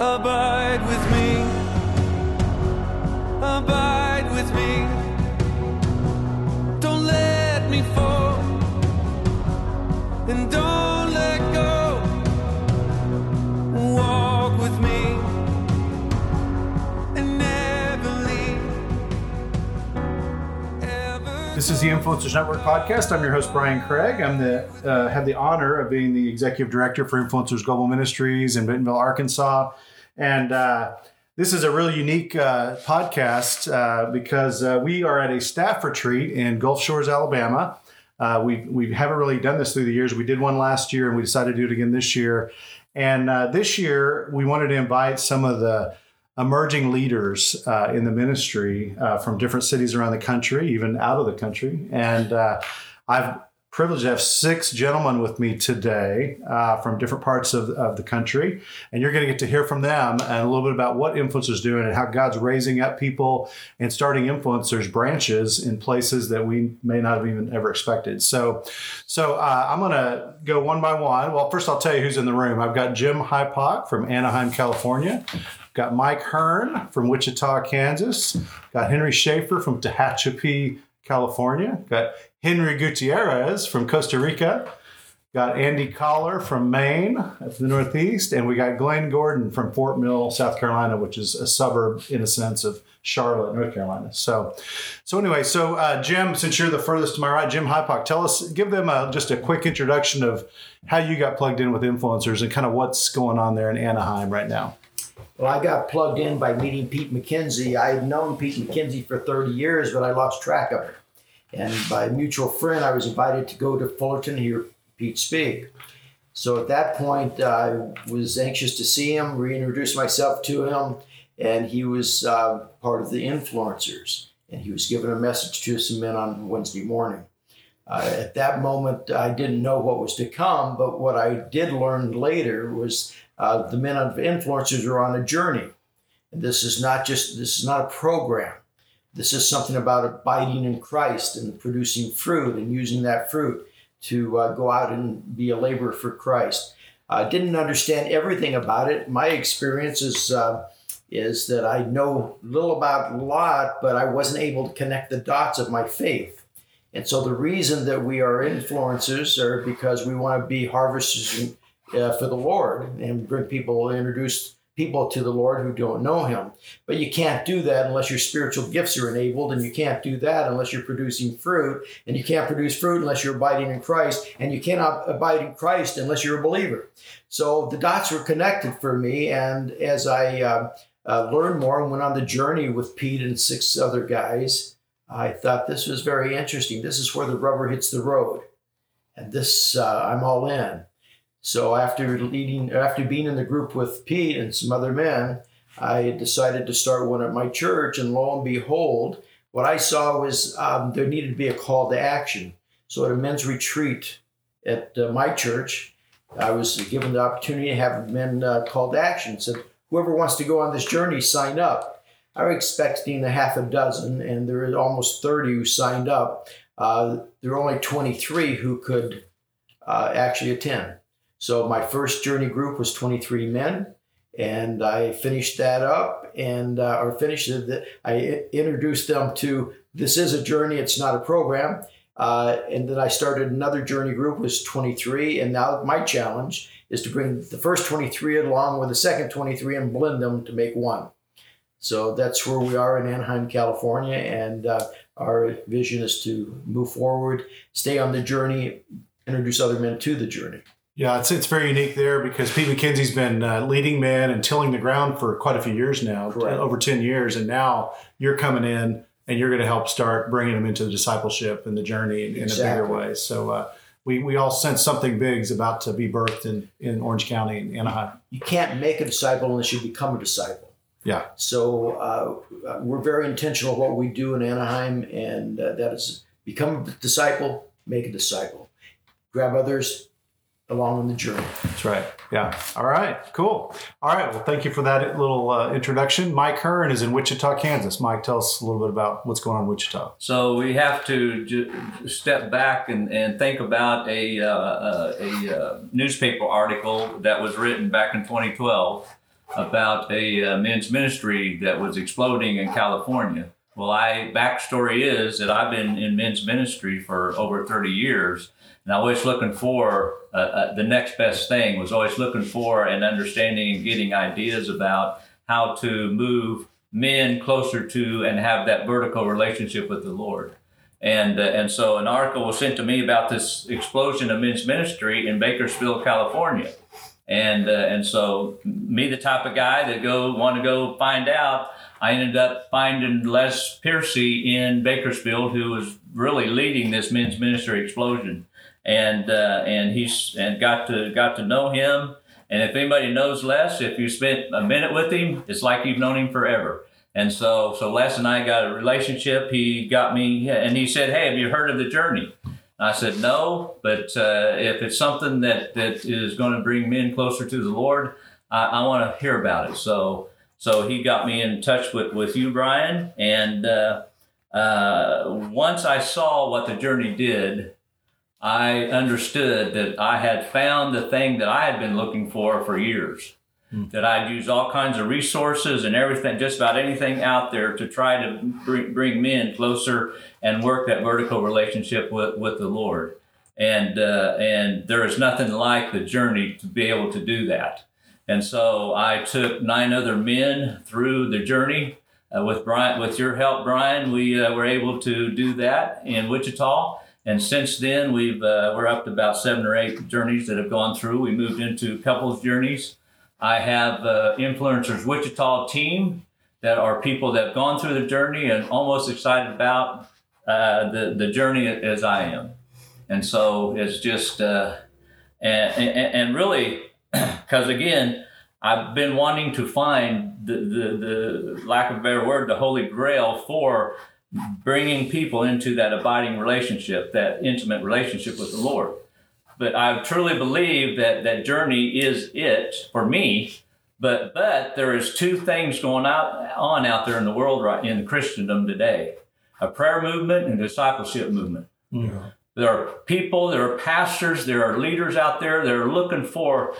Abide with me. Abide with me. Don't let me fall. And don't This is the Influencers Network podcast. I'm your host Brian Craig. I'm the uh, have the honor of being the executive director for Influencers Global Ministries in Bentonville, Arkansas, and uh, this is a really unique uh, podcast uh, because uh, we are at a staff retreat in Gulf Shores, Alabama. Uh, we we haven't really done this through the years. We did one last year, and we decided to do it again this year. And this year, we wanted to invite some of the emerging leaders uh, in the ministry uh, from different cities around the country, even out of the country. And uh, I've privileged to have six gentlemen with me today uh, from different parts of, of the country. And you're going to get to hear from them and a little bit about what influencers doing and how God's raising up people and starting influencers branches in places that we may not have even ever expected. So, so uh, I'm going to go one by one. Well, first I'll tell you who's in the room. I've got Jim Hypock from Anaheim, California. Got Mike Hearn from Wichita, Kansas. Got Henry Schaefer from Tehachapi, California. Got Henry Gutierrez from Costa Rica. Got Andy Collar from Maine, up the Northeast. And we got Glenn Gordon from Fort Mill, South Carolina, which is a suburb, in a sense, of Charlotte, North Carolina. So, so anyway, so uh, Jim, since you're the furthest to my right, Jim Hypock, tell us, give them a, just a quick introduction of how you got plugged in with influencers and kind of what's going on there in Anaheim right now. Well, I got plugged in by meeting Pete McKenzie. I had known Pete McKenzie for 30 years, but I lost track of it. And by a mutual friend, I was invited to go to Fullerton to hear Pete speak. So at that point, I was anxious to see him, reintroduce myself to him, and he was uh, part of the influencers. And he was giving a message to some men on Wednesday morning. Uh, at that moment, I didn't know what was to come, but what I did learn later was uh, the men of influencers are on a journey. And this is not just this is not a program. This is something about abiding in Christ and producing fruit and using that fruit to uh, go out and be a laborer for Christ. I didn't understand everything about it. My experience is uh, is that I know little about a lot, but I wasn't able to connect the dots of my faith. And so the reason that we are influencers are because we want to be harvesters uh, for the Lord and bring people, introduce people to the Lord who don't know Him. But you can't do that unless your spiritual gifts are enabled, and you can't do that unless you're producing fruit, and you can't produce fruit unless you're abiding in Christ, and you cannot abide in Christ unless you're a believer. So the dots were connected for me, and as I uh, uh, learned more and went on the journey with Pete and six other guys, I thought this was very interesting. This is where the rubber hits the road, and this uh, I'm all in. So after leading, after being in the group with Pete and some other men, I decided to start one at my church, and lo and behold, what I saw was um, there needed to be a call to action. So at a men's retreat at uh, my church, I was given the opportunity to have men uh, call to action. Said, whoever wants to go on this journey, sign up. I was expecting a half a dozen, and there were almost 30 who signed up. Uh, there were only 23 who could uh, actually attend. So my first journey group was 23 men, and I finished that up and uh, or finished it. I introduced them to this is a journey; it's not a program. Uh, and then I started another journey group was 23, and now my challenge is to bring the first 23 along with the second 23 and blend them to make one. So that's where we are in Anaheim, California, and uh, our vision is to move forward, stay on the journey, introduce other men to the journey. Yeah, it's, it's very unique there because Pete McKenzie's been uh, leading men and tilling the ground for quite a few years now, over 10 years. And now you're coming in and you're going to help start bringing them into the discipleship and the journey in, in a bigger way. So uh, we, we all sense something big is about to be birthed in, in Orange County and Anaheim. You can't make a disciple unless you become a disciple. Yeah. So uh, we're very intentional what we do in Anaheim, and uh, that is become a disciple, make a disciple, grab others along on the journey. That's right. Yeah. All right. Cool. All right. Well, thank you for that little uh, introduction. Mike Hearn is in Wichita, Kansas. Mike, tell us a little bit about what's going on in Wichita. So we have to ju- step back and, and think about a, uh, uh, a uh, newspaper article that was written back in 2012 about a uh, men's ministry that was exploding in California. Well, I backstory is that I've been in men's ministry for over 30 years, and I was looking for uh, uh, the next best thing. Was always looking for and understanding and getting ideas about how to move men closer to and have that vertical relationship with the Lord. And, uh, and so an article was sent to me about this explosion of men's ministry in Bakersfield, California. And, uh, and so me, the type of guy that go want to go find out, I ended up finding Les Piercy in Bakersfield, who was really leading this men's ministry explosion. And, uh, and he's, and got to, got to know him. And if anybody knows Les, if you spent a minute with him, it's like you've known him forever. And so, so Les and I got a relationship. He got me, and he said, "Hey, have you heard of the journey?" I said, "No, but uh, if it's something that that is going to bring men closer to the Lord, I, I want to hear about it." So, so he got me in touch with with you, Brian, and uh, uh, once I saw what the journey did, I understood that I had found the thing that I had been looking for for years that I'd used all kinds of resources and everything, just about anything out there to try to bring, bring men closer and work that vertical relationship with, with the Lord. And, uh, and there is nothing like the journey to be able to do that. And so I took nine other men through the journey. Uh, with Brian, with your help, Brian, we uh, were able to do that in Wichita. And since then, we've uh, we're up to about seven or eight journeys that have gone through. We moved into couples journeys. I have uh, Influencers Wichita team that are people that have gone through the journey and almost excited about uh, the, the journey as I am. And so it's just, uh, and, and, and really, because again, I've been wanting to find the, the, the lack of a better word, the holy grail for bringing people into that abiding relationship, that intimate relationship with the Lord but I truly believe that that journey is it for me. But but there is two things going out on out there in the world right in Christendom today: a prayer movement and a discipleship movement. There are people, there are pastors, there are leaders out there that are looking for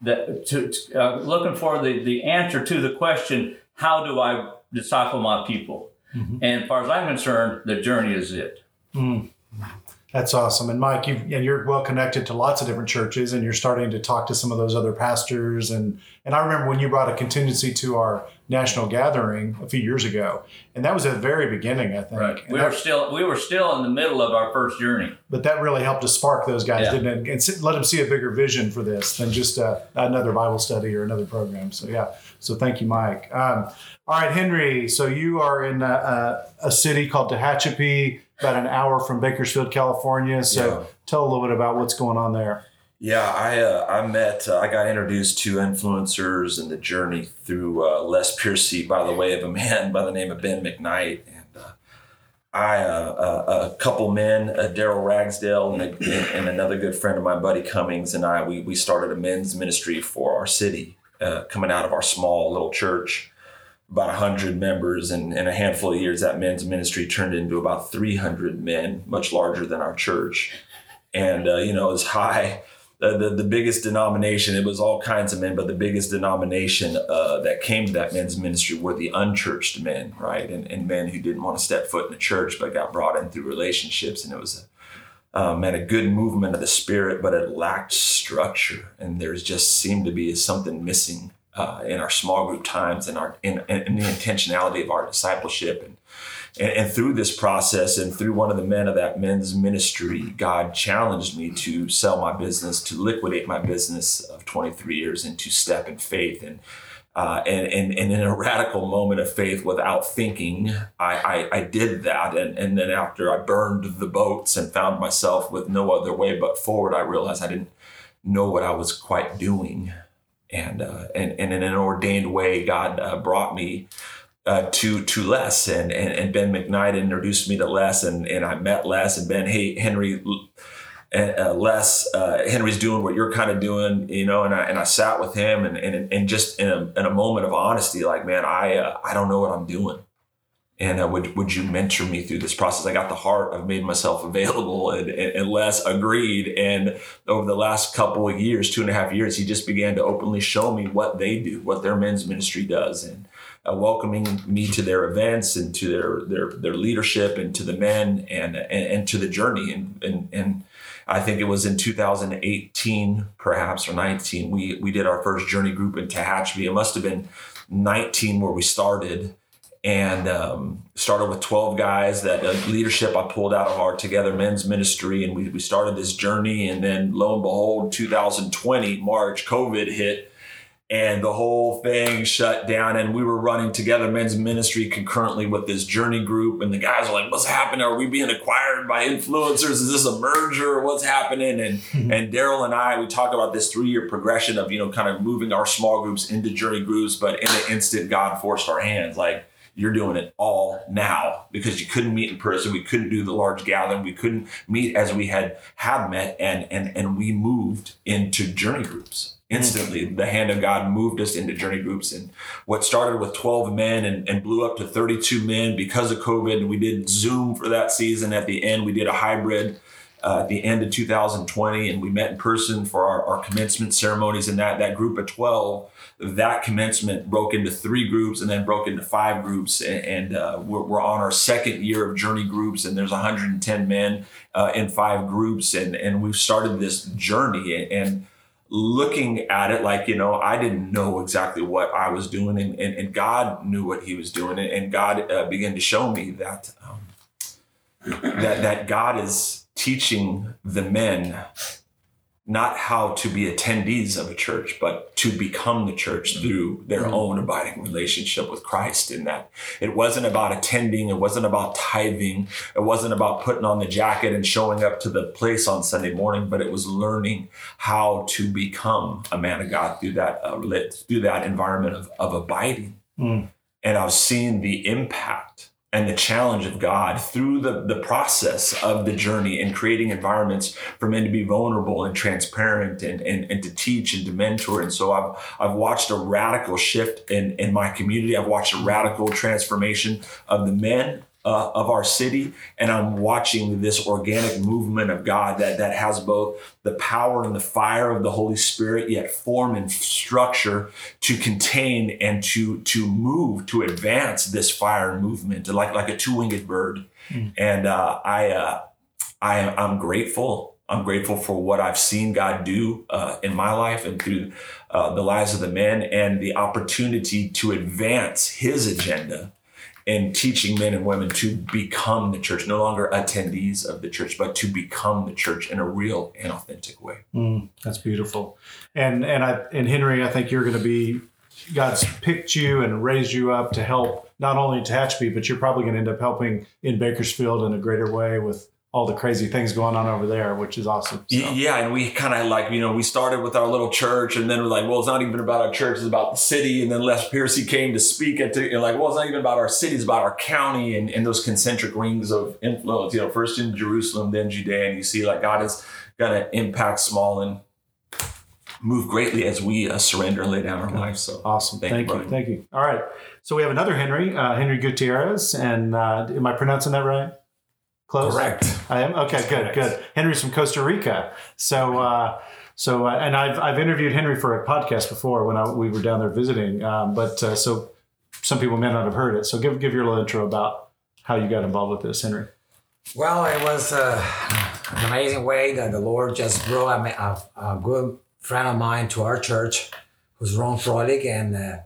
the to, uh, looking for the the answer to the question: How do I disciple my people? And as far as I'm concerned, the journey is it. That's awesome. And Mike, you and you're well connected to lots of different churches, and you're starting to talk to some of those other pastors. and And I remember when you brought a contingency to our national gathering a few years ago, and that was at the very beginning, I think. And We that- were still we were still in the middle of our first journey. but that really helped to spark those guys, Yeah. didn't it? And let them see a bigger vision for this than just uh, another Bible study or another program. So yeah, so thank you, Mike. Um, all right, Henry. So you are in a, a, a city called Tehachapi, about an hour from Bakersfield, California. So Yeah. tell a little bit about what's going on there. Yeah, I uh, I met uh, I got introduced to influencers and the journey through uh, Les Piercy by the way of a man by the name of Ben McKnight and uh, I uh, uh, a couple men uh, Daryl Ragsdale and, a, and another good friend of mine Buddy Cummings and I we we started a men's ministry for our city uh, coming out of our small little church about 100 members and in a handful of years that men's ministry turned into about 300 men much larger than our church. And uh, you know as high. The, the, biggest denomination it was all kinds of men but the biggest denomination uh, that came to that men's ministry were the unchurched men right? And, and men who didn't want to step foot in the church but got brought in through relationships and it was a, um, had a good movement of the spirit but it lacked structure and there's just seemed to be something missing uh, in our small group times and our in, in the intentionality of our discipleship and and, and through this process and through one of the men of that men's ministry, God challenged me to sell my business, to liquidate my business of 23 years, and to step in faith. And uh, and, and and in a radical moment of faith, without thinking, I, I, I did that. And, and then after I burned the boats and found myself with no other way but forward, I realized I didn't know what I was quite doing. And uh, and, and in an ordained way, God uh, brought me uh, to to Les and, and and Ben McKnight introduced me to Les and and I met Les and Ben hey Henry uh, Les uh, Henry's doing what you're kind of doing you know and I and I sat with him and and, and just in a, in a moment of honesty like man I uh, I don't know what I'm doing And uh, would would you mentor me through this process? I got the heart. I've made myself available, and, and, and Les agreed. And over the last couple of years, two and a half years, he just began to openly show me what they do, what their men's ministry does, and uh, welcoming me to their events and to their their their leadership and to the men and and, and to the journey. And, and and I think it was in 2018, perhaps or 19, we we did our first journey group in Tehachapi. It must have been 19 where we started. And um, started with 12 guys that uh, leadership i pulled out of our together men's ministry and we, we started this journey. And then lo and behold 2020 march covid hit and the whole thing shut down and we were running together men's ministry concurrently with this journey group and the guys are like what's happening? Are we being acquired by influencers? Is this a merger? What's happening? And and daryl and i we talk about this three year progression of you know kind of moving our small groups into journey groups but in an instant god forced our hands like you're doing it all now because you couldn't meet in person we couldn't do the large gathering we couldn't meet as we had had met and and and we moved into journey groups instantly the hand of god moved us into journey groups and what started with 12 men and, and blew up to 32 men because of covid. And we did zoom for that season. At the end we did a hybrid uh, at the end of 2020 and we met in person for our, our commencement ceremonies. And that that group of 12 that commencement broke into three groups and then broke into five groups. And, and uh, we're, we're on our second year of journey groups and there's 110 men uh, in five groups. And and we've started this journey. And looking at it like you know i didn't know exactly what i was doing and, and, and god knew what he was doing and, and god uh, began to show me that um, that that god is teaching the men not how to be attendees of a church, but to become the church through their own abiding relationship with Christ. In that it wasn't about attending, it wasn't about tithing, it wasn't about putting on the jacket and showing up to the place on Sunday morning, but it was learning how to become a man of God through that uh, through that environment of, of abiding. Mm. And I've seen the impact and the challenge of God through the, the process of the journey and creating environments for men to be vulnerable and transparent and, and, and to teach and to mentor. And so I've, I've watched a radical shift in, in my community. I've watched a radical transformation of the men uh, of our city. And I'm watching this organic movement of God that, that has both the power and the fire of the Holy Spirit, yet form and structure to contain and to, to move, to advance this fire movement, like, like a two-winged bird. And uh, I, uh, I, I'm grateful. I'm grateful for what I've seen God do uh, in my life and through uh, the lives of the men and the opportunity to advance his agenda and teaching men and women to become the church, no longer attendees of the church, but to become the church in a real and authentic way. Mm, that's beautiful. And and I and Henry, I think you're going to be God's picked you and raised you up to help not only Tehachapi, but you're probably going to end up helping in Bakersfield in a greater way with all the crazy things going on over there, which is awesome. So, Yeah, and we kind of like, you know, we started with our little church and then we're like, well, it's not even about our church, it's about the city. And then Les Piercy came to speak at, the, and like, well, it's not even about our city, it's about our county and, and those concentric rings of influence, you know, first in Jerusalem, then Judea. And you see like God is to impact small and move greatly as we uh, surrender and lay down our lives. So Awesome. Thank Thank, you, you. Thank you. All right. So we have another Henry, uh, Henry Gutierrez. And uh, am I pronouncing that right? Close? Correct. I am? Okay, good, correct. good. Henry's from Costa Rica. So, uh, so, uh, and I've, I've interviewed Henry for a podcast before when I, we were down there visiting. Um, but uh, so some people may not have heard it. So give, give your little intro about how you got involved with this, Henry. Well, it was uh, an amazing way that the Lord just brought a, a, a good friend of mine to our church, who's Ron Froelich, and uh,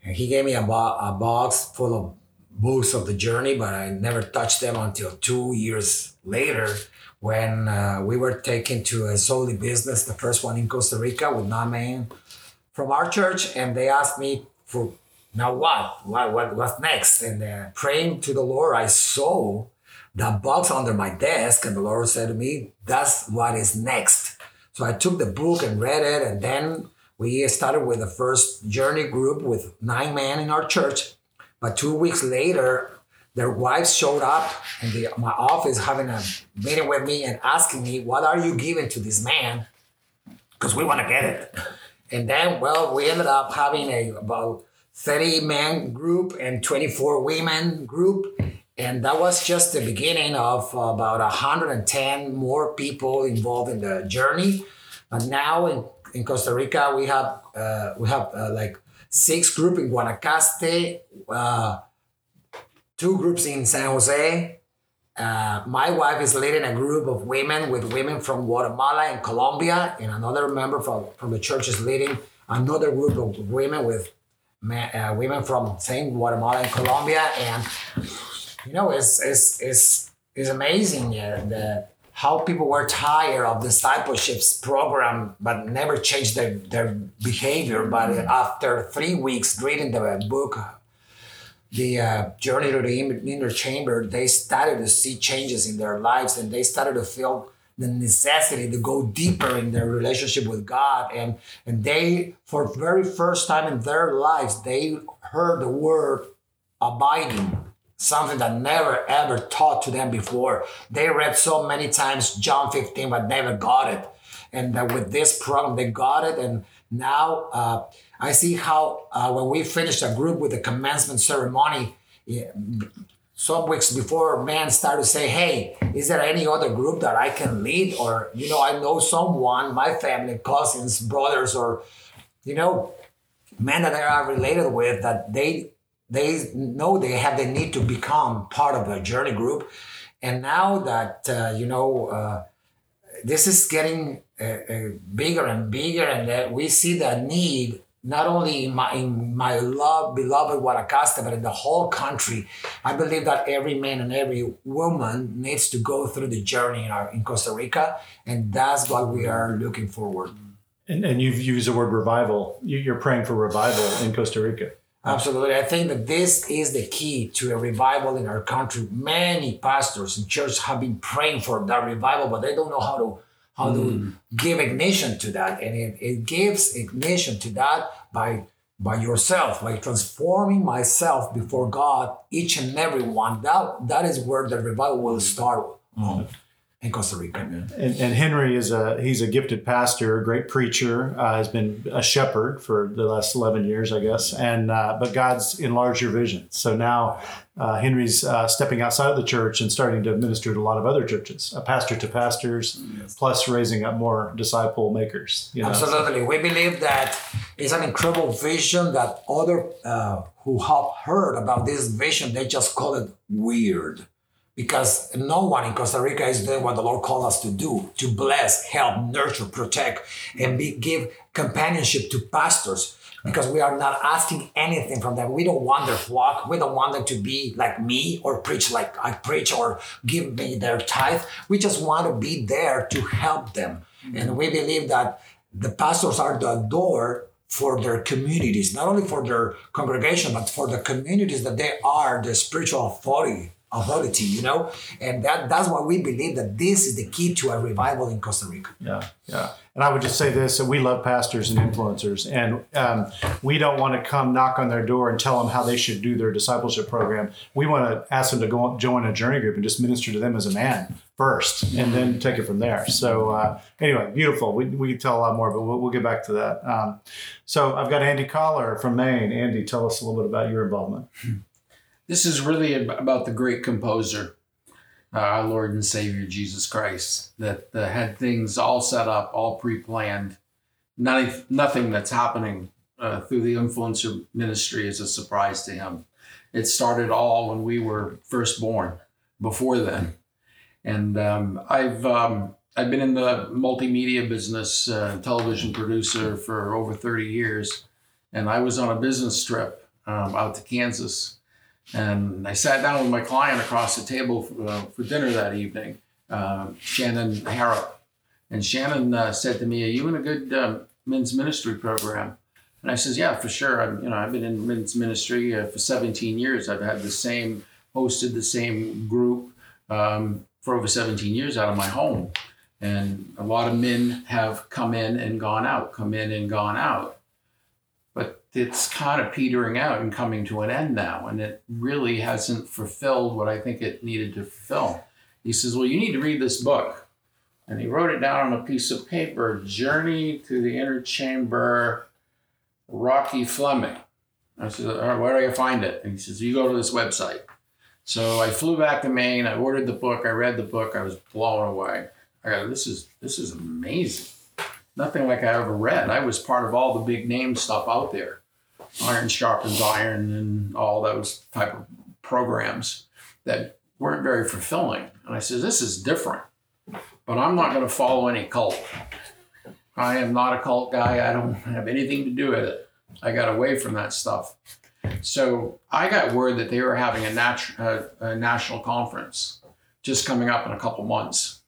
he gave me a, bo- a box full of books of the journey, but I never touched them until two years later when uh, we were taken to a Soli business, the first one in Costa Rica with nine men from our church, and they asked me for now what, what, what what's next, and uh, praying to the Lord, I saw that box under my desk, and the Lord said to me, "That's what is next." So I took the book and read it, and then we started with the first journey group with nine men in our church. But two weeks later, their wives showed up in the, my office having a meeting with me and asking me, "What are you giving to this man?" Because we want to get it. And then, well, we ended up having a about 30 men group and 24 women group. And that was just the beginning of about 110 more people involved in the journey. But now in, in Costa Rica, we have uh, we have uh, like six group in Guanacaste, uh, two groups in San Jose. Uh, my wife is leading a group of women with women from Guatemala and Colombia, and another member from, from the church is leading another group of women with uh, women from same Guatemala and Colombia, and you know it's it's it's, it's amazing yeah, the how people were tired of discipleships program but never changed their, their behavior. But after three weeks reading the book the uh, journey to the inner chamber they started to see changes in their lives and they started to feel the necessity to go deeper in their relationship with god. And and they for very first time in their lives they heard the word abiding something that never ever taught to them before. They read so many times John 15, but never got it. And that with this program, they got it. And now uh, I see how uh, when we finished a group with the commencement ceremony, yeah, some weeks before, man started to say, "Hey, is there any other group that I can lead?" Or you know, I know someone, my family, cousins, brothers, or you know, men that I are related with that they they know they have the need to become part of a journey group and now that uh, you know uh, this is getting uh, uh, bigger and bigger and that we see the need not only in my in my love beloved Guanacaste but in the whole country I believe that every man and every woman needs to go through the journey in, our, in Costa Rica and that's what we are looking forward And, and you've used the word revival. You- You're praying for revival in Costa Rica. Absolutely. I think that this is the key to a revival in our country. Many pastors and churches have been praying for that revival, but they don't know how to how to hmm. give ignition to that. And it, it gives ignition to that by by yourself, by transforming myself before God, each and every one. That that is where the revival will hmm. start um, in Costa Rica. And, and Henry is a he's a gifted pastor, a great preacher. Uh, has been a shepherd for the last eleven years, I guess. And uh, but God's enlarged your vision. So now uh, Henry's uh, stepping outside of the church and starting to minister to a lot of other churches, a pastor to pastors, plus raising up more disciple makers. You know? Absolutely. We believe that it's an incredible vision that other uh, who have heard about this vision, they just call it weird. Because no one in Costa Rica is doing what the Lord called us to do to bless, help, nurture, protect, and be, give companionship to pastors. Because we are not asking anything from them. We don't want their flock. We don't want them to be like me or preach like I preach or give me their tithe. We just want to be there to help them. And we believe that the pastors are the door for their communities, not only for their congregation, but for the communities that they are the spiritual authority, authority, you know? And that that's why we believe that this is the key to a revival in Costa Rica. Yeah, yeah. And I would just say this: that we love pastors and influencers, and um, we don't want to come knock on their door and tell them how they should do their discipleship program. We want to ask them to go join a journey group and just minister to them as a man first, and then take it from there. So uh, anyway, beautiful. We we could tell a lot more, but we'll, we'll get back to that. Um, so I've got Andy Collar from Maine. Andy, tell us a little bit about your involvement. This is really about the great composer, uh, our Lord and Savior Jesus Christ, that uh, had things all set up, all pre-planned. Nothing, nothing that's happening uh, through the influencer ministry is a surprise to him. It started all when we were first born. Before then, and um, I've um, I've been in the multimedia business, uh, television producer for over thirty years, and I was on a business trip um, out to Kansas and I sat down with my client across the table for, uh, for dinner that evening, uh, Shannon Harrop. And Shannon uh, said to me, "Are you in a good um, men's ministry program?" And I says, "Yeah, for sure. I'm, you know, I've been in men's ministry uh, for 17 years. I've had the same, hosted the same group um, for over 17 years out of my home, and a lot of men have come in and gone out, come in and gone out." It's kind of petering out and coming to an end now and it really hasn't fulfilled what i think it needed to fulfill he says well you need to read this book and he wrote it down on a piece of paper journey to the inner chamber rocky fleming I said, All right, where do I find it? And he says, You go to this website. So I flew back to Maine. I ordered the book. I read the book. I was blown away. I go, this is this is amazing. Nothing like I ever read. I was part of all the big name stuff out there, Iron Sharpens Iron, and all those type of programs that weren't very fulfilling. And I said, this is different, but I'm not going to follow any cult. I am not a cult guy. I don't have anything to do with it. I got away from that stuff. So I got word that they were having a, nat- uh, a national conference just coming up in a couple months.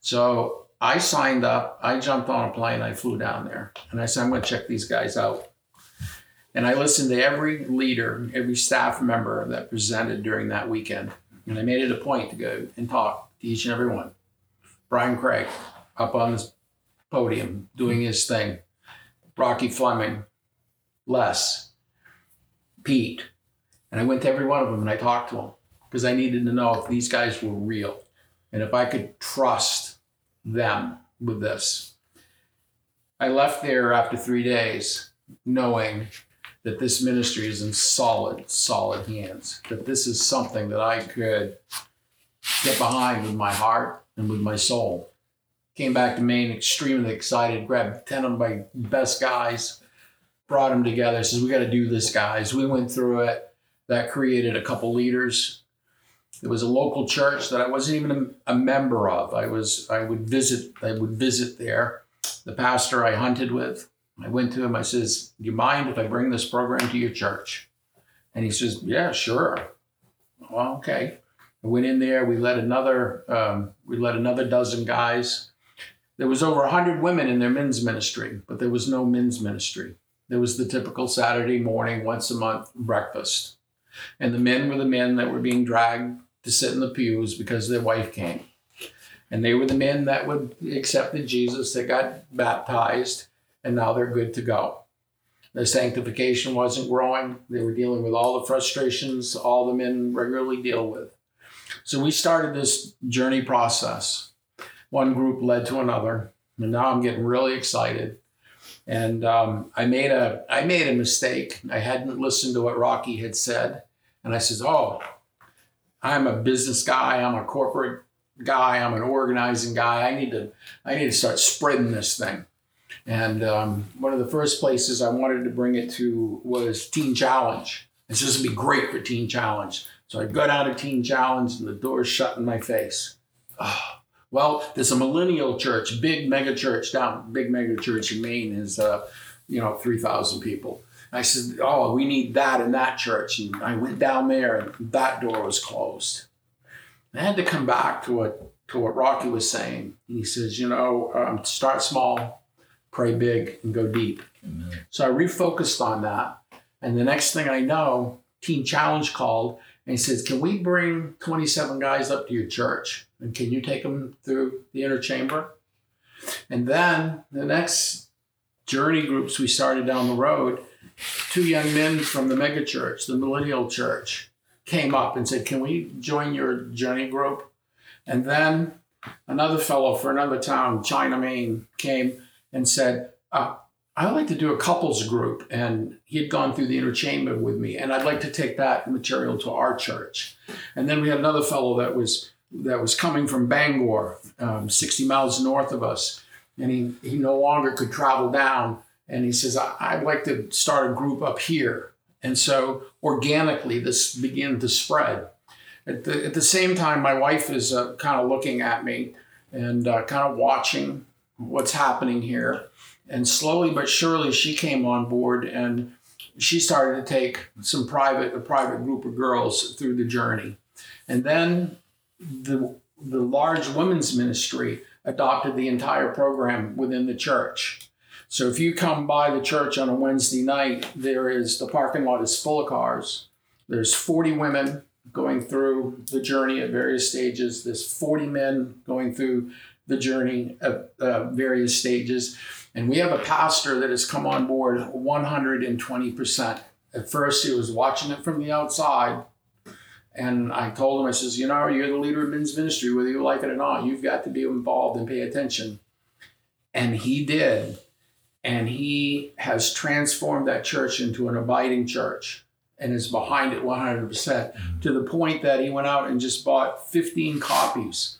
So I signed up. I jumped on a plane. I flew down there, and I said, "I'm going to check these guys out." And I listened to every leader, every staff member that presented during that weekend, and I made it a point to go and talk to each and every one. Brian Craig up on this podium doing his thing. Rocky Fleming, Les, Pete. And I went to every one of them and I talked to them because I needed to know if these guys were real and if I could trust them with this. I left there after three days knowing that this ministry is in solid, solid hands, that this is something that I could get behind with my heart and with my soul. Came back to Maine extremely excited, grabbed 10 of my best guys, brought them together, says, We got to do this, guys. We went through it. That created a couple leaders. It was a local church that I wasn't even a, member of. I was I would visit I would visit there. The pastor I hunted with, I went to him. I says, "Do you mind if I bring this program to your church?" And he says, "Yeah, sure." Well, okay. I went in there. We led another um, we led another dozen guys. There was over hundred women in their men's ministry, but there was no men's ministry. There was the typical Saturday morning, once a month breakfast, and the men were the men that were being dragged to sit in the pews because their wife came. And they were the men that would accepted Jesus, that got baptized, and now they're good to go. Their sanctification wasn't growing. They were dealing with all the frustrations all the men regularly deal with. So we started this journey process. One group led to another, and now I'm getting really excited. And um, I made a I made a mistake. I hadn't listened to what Rocky had said, and I says, "Oh, I'm a business guy. I'm a corporate guy. I'm an organizing guy. I need to I need to start spreading this thing." And um, one of the first places I wanted to bring it to was Teen Challenge. It's just gonna be great for Teen Challenge. So I go down to Teen Challenge, and the door's shut in my face. Oh, well, there's a millennial church, big mega church down, big mega church in Maine is, uh, you know, 3,000 people. I said, oh, we need that in that church. And I went down there and that door was closed. I had to come back to what, to what Rocky was saying. And he says, you know, um, start small, pray big, and go deep. So I refocused on that. And the next thing I know, Teen Challenge called and he says, Can we bring 27 guys up to your church? And can you take them through the inner chamber? And then the next journey groups we started down the road, two young men from the mega church, the millennial church, came up and said, Can we join your journey group? And then another fellow for another town, China, Maine, came and said, uh, I'd like to do a couples group. And he had gone through the inner chamber with me, and I'd like to take that material to our church. And then we had another fellow that was that was coming from Bangor, um, 60 miles north of us, and he, he no longer could travel down. And he says, I, I'd like to start a group up here. And so organically, this began to spread. At the, at the same time, my wife is uh, kind of looking at me and uh, kind of watching what's happening here. And slowly but surely, she came on board and she started to take some private, a private group of girls through the journey. And then the, the large women's ministry adopted the entire program within the church. So if you come by the church on a Wednesday night, there is the parking lot is full of cars. There's 40 women going through the journey at various stages. There's 40 men going through the journey at uh, various stages. And we have a pastor that has come on board 120%. At first, he was watching it from the outside. And I told him, I says, you know, you're the leader of men's ministry, whether you like it or not. You've got to be involved and pay attention. And he did. and he has transformed that church into an abiding church and is behind it 100% to the point that he went out and just bought 15 copies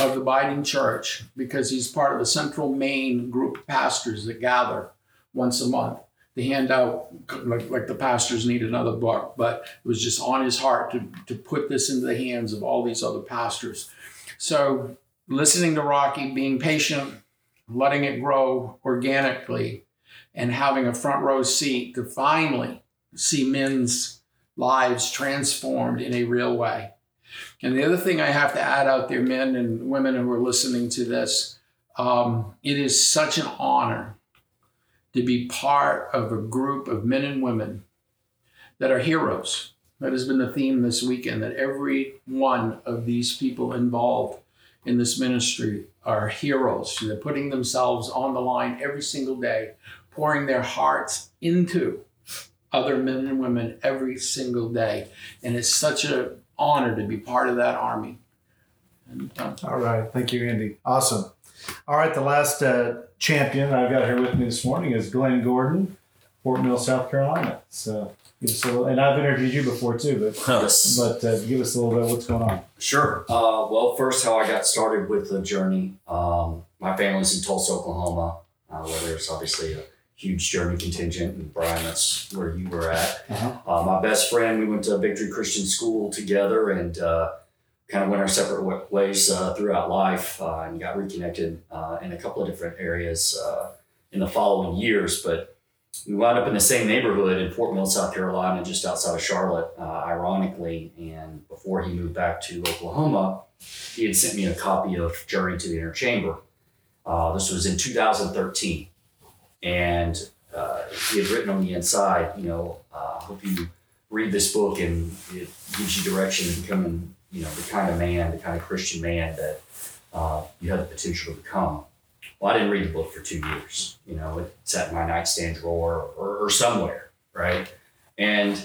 of the abiding church because he's part of a central Maine group of pastors that gather once a month to hand out like, like the pastors need another book but it was just on his heart to, to put this into the hands of all these other pastors so listening to rocky being patient letting it grow organically and having a front row seat to finally see men's lives transformed in a real way. And the other thing I have to add out there, men and women who are listening to this, um, it is such an honor to be part of a group of men and women that are heroes. That has been the theme this weekend, that every one of these people involved in this ministry are heroes. They're putting themselves on the line every single day, pouring their hearts into other men and women every single day. And it's such an honor to be part of that army. And, uh, All right. Thank you, Andy. Awesome. All right. The last uh, champion I've got here with me this morning is Glenn Gordon, Fort Mill, South Carolina. So give us a little, and I've interviewed you before too, but Yes. but uh, give us a little bit of what's going on. Sure. Uh, well, first, how I got started with the journey. Um, my family's in Tulsa, Oklahoma, uh, where there's obviously a huge journey contingent. And Brian, that's where you were at. Uh-huh. Uh, my best friend, we went to Victory Christian School together and uh, kind of went our separate ways uh, throughout life uh, and got reconnected uh, in a couple of different areas uh, in the following years. But we wound up in the same neighborhood in Fort Mill, South Carolina, just outside of Charlotte, uh, ironically. And before he moved back to Oklahoma, he had sent me a copy of Journey to the Inner Chamber. Uh, this was in 2013. And uh, he had written on the inside, you know, uh, hope you read this book and it gives you direction in becoming, you know, the kind of man, the kind of Christian man that uh, you have the potential to become. Well, I didn't read the book for two years. You know, it sat in my nightstand drawer or, or somewhere, right? And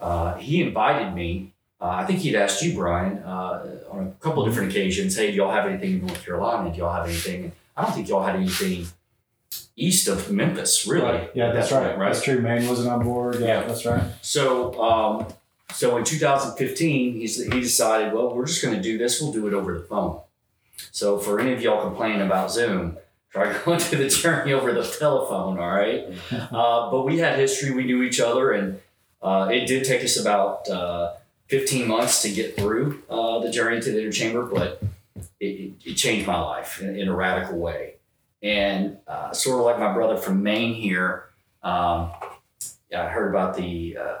uh, he invited me. Uh, I think he'd asked you, Brian, uh, on a couple of different occasions. Hey, do y'all have anything in North Carolina? Do y'all have anything? I don't think y'all had anything east of Memphis, really. Yeah, at that's that right. point, That's true. Maine wasn't on board. Yeah, Yeah. that's right. So, um, so in 2015, he's, he decided, well, we're just going to do this. We'll do it over the phone. So, for any of y'all complaining about Zoom, try going to the journey over the telephone. All right. Uh, but we had history. We knew each other, and uh, it did take us about uh, 15 months to get through uh, the journey to the inner chamber, but it, it, it changed my life in, in a radical way. And uh, sort of like my brother from Maine here, um, I heard about the uh,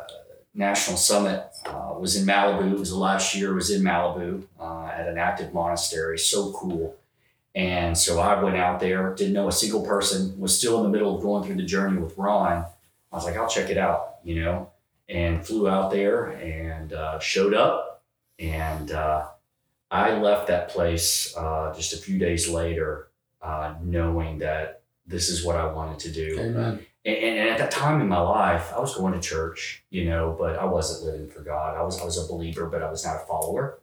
national summit uh, was in Malibu. It was the last year. Was in Malibu uh, at an active monastery. So cool. And so I went out there. Didn't know a single person. Was still in the middle of going through the journey with Ron. I was like, I'll check it out. You know, and flew out there and uh, showed up. And uh, I left that place uh, just a few days later, uh, knowing that this is what I wanted to do amen. and, and at that time in my life, I was going to church, you know, but I wasn't living for God. I was I was a believer, but I was not a follower,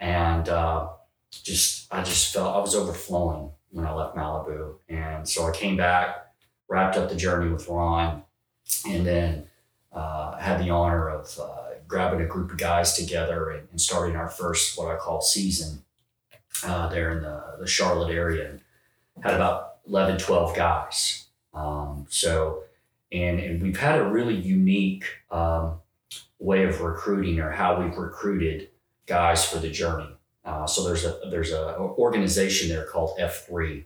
and uh, just I just felt I was overflowing when I left Malibu, and so I came back, wrapped up the journey with Ron, and then uh, had the honor of uh, grabbing a group of guys together and, and starting our first what I call season uh, there in the the Charlotte area, had about 11, 12 guys. Um, so, and, and we've had a really unique um, way of recruiting or how we've recruited guys for the journey. Uh, so there's a there's a organization there called F3.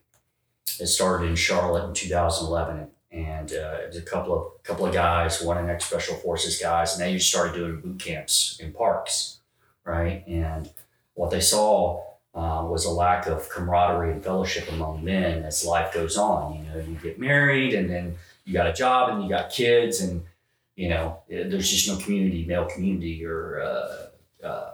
It started in Charlotte in 2011, and uh, a couple of couple of guys, one in ex special forces guys, and they just started doing boot camps in parks, right? And what they saw uh, was a lack of camaraderie and fellowship among men as life goes on. You know, you get married and then you got a job and you got kids and, you know, eh, there's just no community, male community or uh, uh,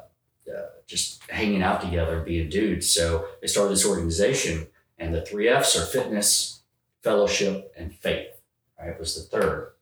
uh, just hanging out together and being dudes. So they started this organization and the three F's are fitness, fellowship, and faith, right? Was the third.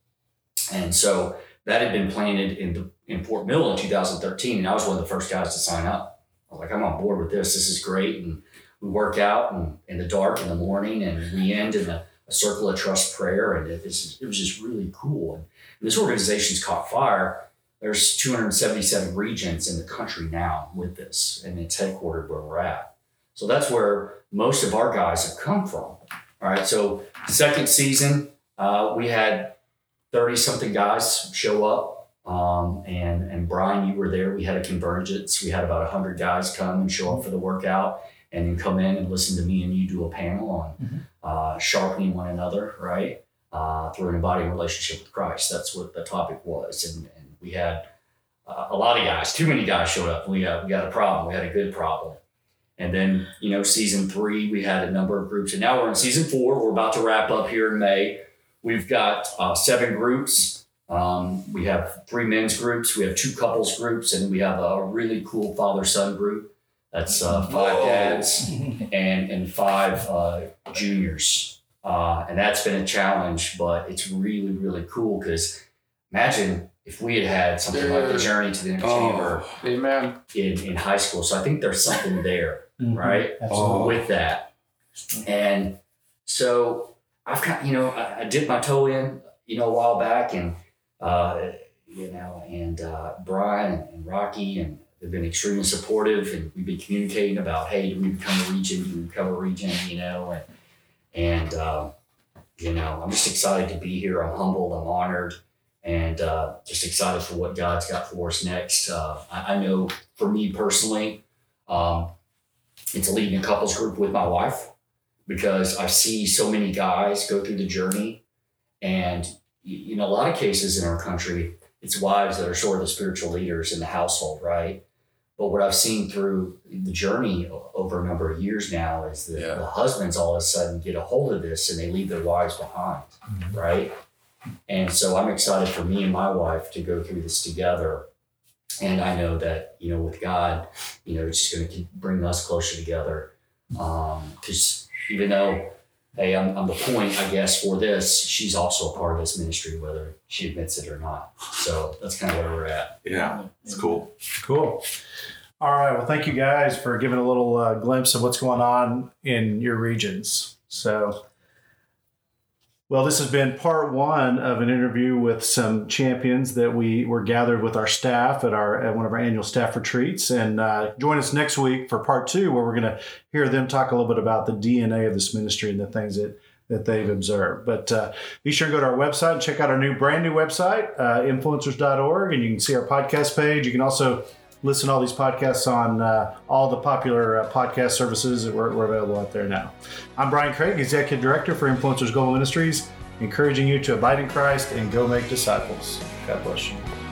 And so that had been planted in, the, in Fort Mill in 2013 and I was one of the first guys to sign up. I was like, I'm on board with this. This is great. And we work out and in the dark in the morning and we end in the a circle of trust prayer, and it was it was just really cool. And this organization's caught fire. There's 277 regions in the country now with this, and it's headquartered where we're at. So that's where most of our guys have come from. All right. So second season, uh, we had 30 something guys show up. Um, and, and Brian, you were there. We had a convergence. We had about 100 guys come and show up for the workout and then come in and listen to me and you do a panel on uh, sharpening one another, right? Uh, through an embodying relationship with Christ. That's what the topic was. And, and we had uh, a lot of guys, too many guys showed up. We, uh, we got a problem. We had a good problem. And then, you know, season three, we had a number of groups. And now we're in season four. We're about to wrap up here in May. We've got uh, seven groups. Um, we have three men's groups. We have two couples groups. And we have a really cool father son group. That's uh, five Whoa. dads and, and five uh, juniors. Uh, and that's been a challenge, but it's really, really cool because imagine if we had had something like the journey to the inner chamber Oh, amen. in, in high school. So I think there's something there, Mhm. right? Absolutely. With that. And so I've got, you know, I, I dipped my toe in, you know, a while back and, uh, you know, and uh, Brian and, Rocky and they've been extremely supportive and we've been communicating about, hey, do we become a region? Do we become a region? You know, and, and uh, you know, I'm just excited to be here. I'm humbled. I'm honored and uh, just excited for what God's got for us next. Uh, I, I know for me personally, um, it's leading a couples group with my wife because I see so many guys go through the journey, and in a lot of cases in our country, it's wives that are sort of the spiritual leaders in the household, right? But what I've seen through the journey over a number of years now is that Yeah. the husbands all of a sudden get a hold of this and they leave their wives behind, mm-hmm. right? And so I'm excited for me and my wife to go through this together. And I know that, you know, with God, you know, it's just going to bring us closer together. Um, because even though, hey, I'm, I'm the point, I guess, for this, she's also a part of this ministry, whether she admits it or not. So that's kind of where we're at. Yeah, it's cool. Cool. All right. Well, thank you guys for giving a little uh, glimpse of what's going on in your regions. So, well, this has been part one of an interview with some champions that we were gathered with our staff at our at one of our annual staff retreats. And uh, join us next week for part two, where we're going to hear them talk a little bit about the DNA of this ministry and the things that that they've observed. But uh, be sure to go to our website and check out our new brand new website, uh, influencers.org, and you can see our podcast page. You can also listen to all these podcasts on uh, all the popular uh, podcast services that we're, we're available out there now. I'm Brian Craig, Executive Director for Influencers Global Ministries, encouraging you to abide in Christ and go make disciples. God bless you.